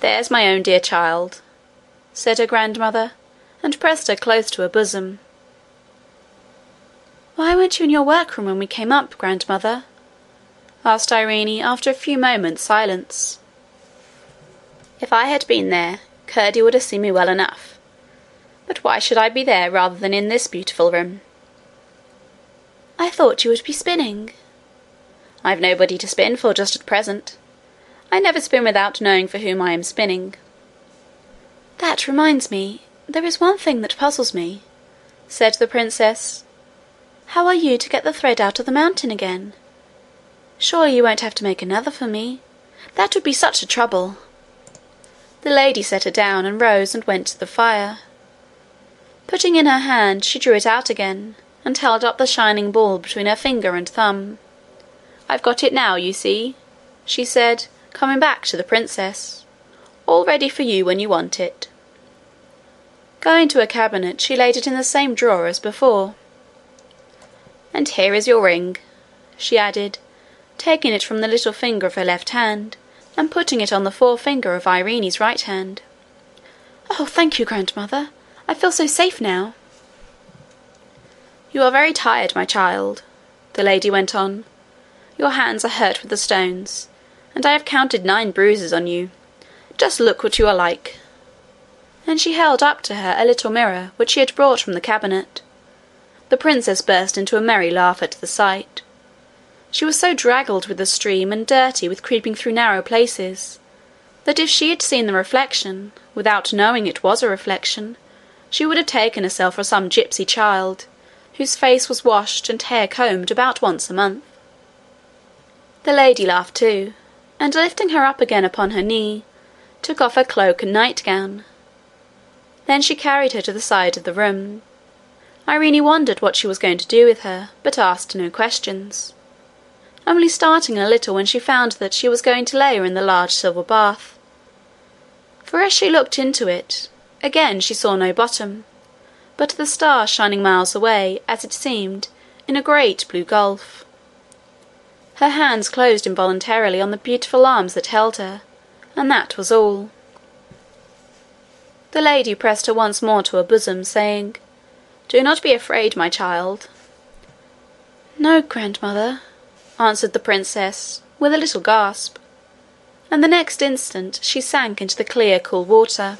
'There's my own dear child,' said her grandmother, and pressed her close to her bosom. 'Why weren't you in your workroom when we came up, grandmother?' asked Irene after a few moments' silence. 'If I had been there, Curdie would have seen me well enough. But why should I be there rather than in this beautiful room?' 'I thought you would be spinning.' 'I've nobody to spin for just at present. I never spin without knowing for whom I am spinning." "That reminds me there is one thing that puzzles me,' said the princess. "How are you to get the thread out of the mountain again? Surely you won't have to make another for me? That would be such a trouble.' The lady set her down, and rose and went to the fire. Putting in her hand, she drew it out again, and held up the shining ball between her finger and thumb. "I've got it now, you see,' she said, coming back to the princess, all ready for you when you want it.' Going to a cabinet, she laid it in the same drawer as before. And here is your ring,' she added, taking it from the little finger of her left hand, and putting it on the forefinger of Irene's right hand. Oh, thank you, grandmother! I feel so safe now. You are very tired, my child,' the lady went on. Your hands are hurt with the stones, and I have counted nine bruises on you. Just look what you are like.' And she held up to her a little mirror which she had brought from the cabinet. The princess burst into a merry laugh at the sight. She was so draggled with the stream and dirty with creeping through narrow places, that if she had seen the reflection, without knowing it was a reflection, she would have taken herself for some gipsy child, whose face was washed and hair combed about once a month. The lady laughed too, and lifting her up again upon her knee, took off her cloak and nightgown. Then she carried her to the side of the room. Irene wondered what she was going to do with her, but asked no questions only starting a little when she found that she was going to lay her in the large silver bath. For as she looked into it, again she saw no bottom, but the stars shining miles away, as it seemed, in a great blue gulf. Her hands closed involuntarily on the beautiful arms that held her, and that was all. The lady pressed her once more to her bosom, saying, Do not be afraid, my child. No, grandmother, answered the princess, with a little gasp, and the next instant she sank into the clear cool water.